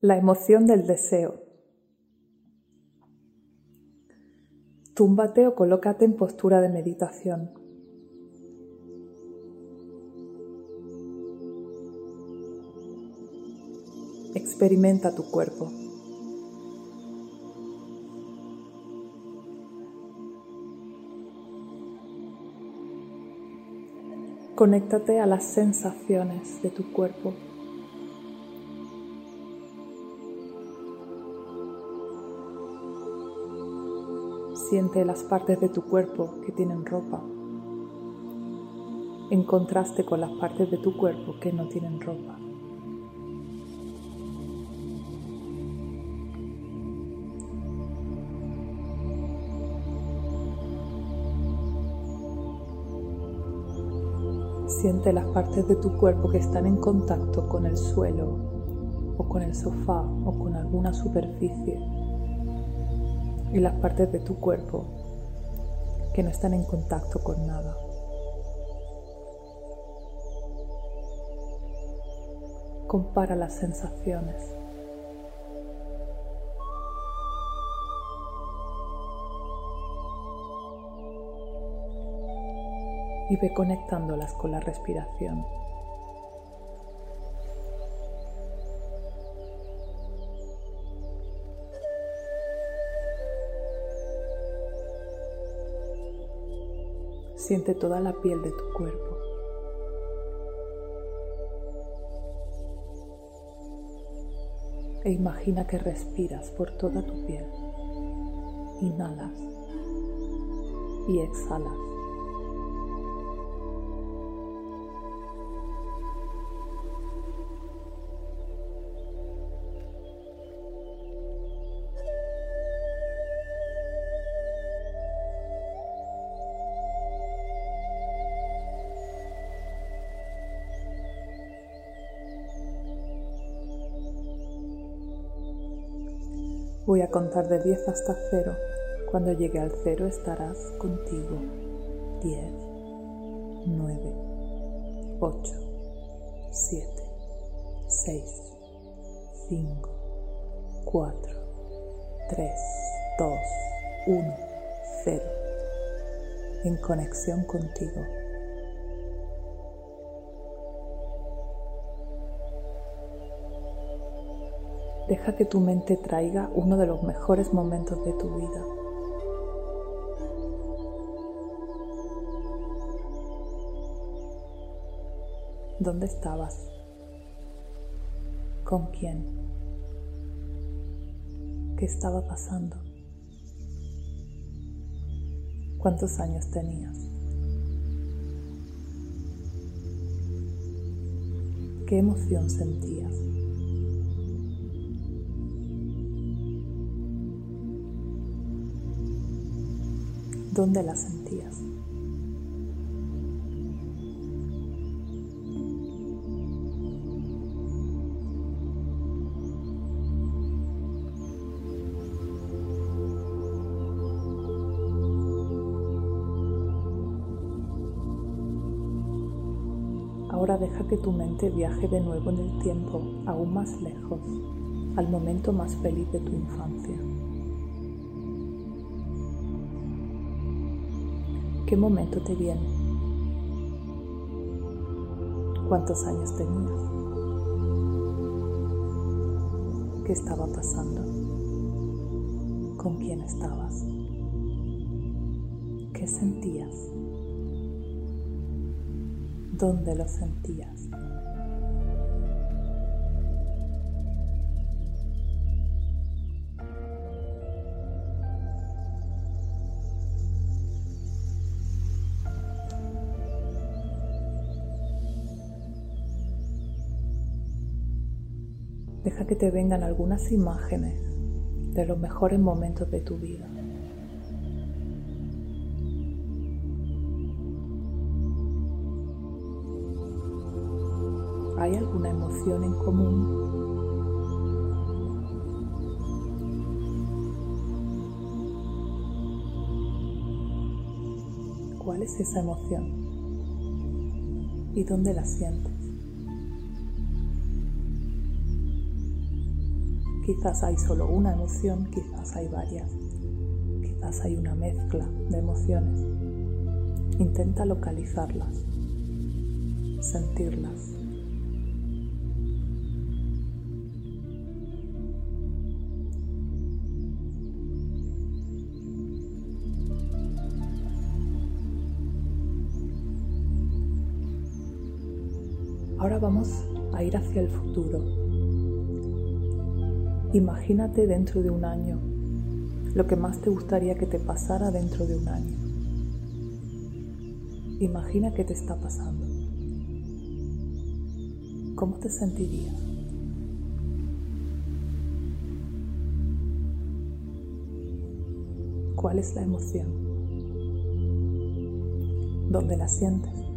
La emoción del deseo. Túmbate o colócate en postura de meditación. Experimenta tu cuerpo. Conéctate a las sensaciones de tu cuerpo. Siente las partes de tu cuerpo que tienen ropa, en contraste con las partes de tu cuerpo que no tienen ropa. Siente las partes de tu cuerpo que están en contacto con el suelo o con el sofá o con alguna superficie y las partes de tu cuerpo que no están en contacto con nada. Compara las sensaciones. Y ve conectándolas con la respiración. Siente toda la piel de tu cuerpo. E imagina que respiras por toda tu piel. Inhalas y exhalas. Voy a contar de 10 hasta 0. Cuando llegue al 0 estarás contigo. 10, 9, 8, 7, 6, 5, 4, 3, 2, 1, 0. En conexión contigo. Deja que tu mente traiga uno de los mejores momentos de tu vida. ¿Dónde estabas? ¿Con quién? ¿Qué estaba pasando? ¿Cuántos años tenías? ¿Qué emoción sentías? ¿Dónde la sentías? Ahora deja que tu mente viaje de nuevo en el tiempo, aún más lejos, al momento más feliz de tu infancia. ¿Qué momento te viene? ¿Cuántos años tenías? ¿Qué estaba pasando? ¿Con quién estabas? ¿Qué sentías? ¿Dónde lo sentías? Te vengan algunas imágenes de los mejores momentos de tu vida. ¿Hay alguna emoción en común? ¿Cuál es esa emoción? ¿Y dónde la sientes? Quizás hay solo una emoción, quizás hay varias, quizás hay una mezcla de emociones. Intenta localizarlas, sentirlas. Ahora vamos a ir hacia el futuro. Imagínate dentro de un año lo que más te gustaría que te pasara dentro de un año. Imagina qué te está pasando. ¿Cómo te sentirías? ¿Cuál es la emoción? ¿Dónde la sientes?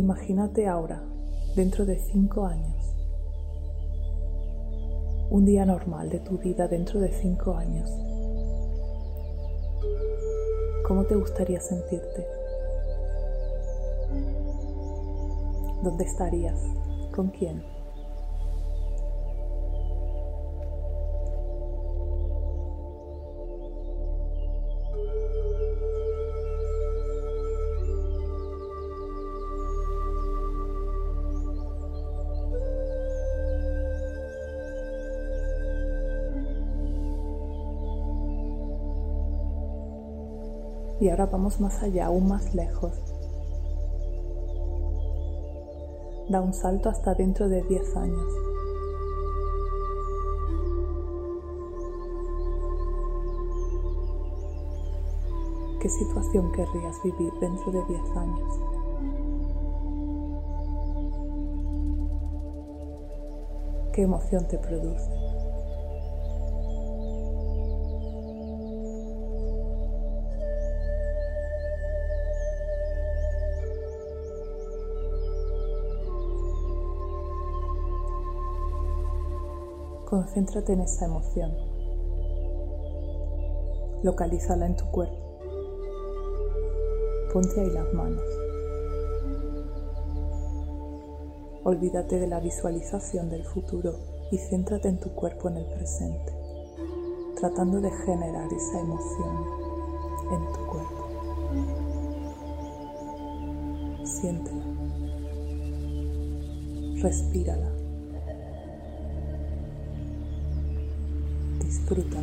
Imagínate ahora, dentro de cinco años, un día normal de tu vida dentro de cinco años. ¿Cómo te gustaría sentirte? ¿Dónde estarías? ¿Con quién? Y ahora vamos más allá, aún más lejos. Da un salto hasta dentro de 10 años. ¿Qué situación querrías vivir dentro de 10 años? ¿Qué emoción te produce? Concéntrate en esa emoción. Localízala en tu cuerpo. Ponte ahí las manos. Olvídate de la visualización del futuro y céntrate en tu cuerpo en el presente, tratando de generar esa emoción en tu cuerpo. Siéntela. Respírala. プリかな